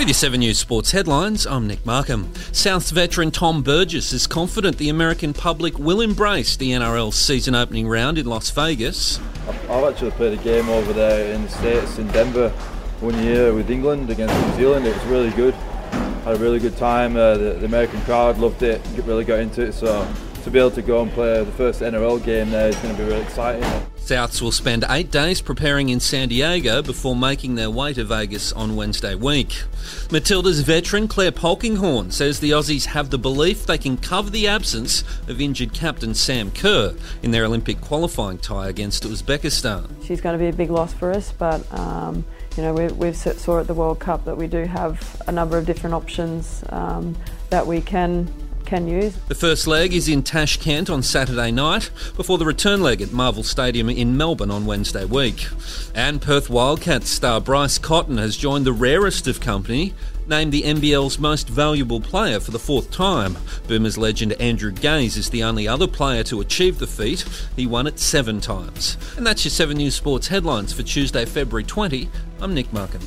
With your 7 News Sports headlines, I'm Nick Markham. South's veteran Tom Burgess is confident the American public will embrace the NRL's season opening round in Las Vegas. I've actually played a game over there in the States, in Denver, one year with England against New Zealand. It was really good. Had a really good time. Uh, the, the American crowd loved it, really got into it. So to be able to go and play the first NRL game there is going to be really exciting. Souths will spend eight days preparing in San Diego before making their way to Vegas on Wednesday week. Matilda's veteran Clare Polkinghorne says the Aussies have the belief they can cover the absence of injured captain Sam Kerr in their Olympic qualifying tie against Uzbekistan. She's going to be a big loss for us, but um, you know we, we've saw at the World Cup that we do have a number of different options um, that we can can use. The first leg is in Tashkent on Saturday night, before the return leg at Marvel Stadium in Melbourne on Wednesday week. And Perth Wildcats star Bryce Cotton has joined the rarest of company named the NBL's most valuable player for the fourth time. Boomers legend Andrew Gaze is the only other player to achieve the feat. He won it seven times. And that's your 7 News Sports headlines for Tuesday, February 20. I'm Nick Markham.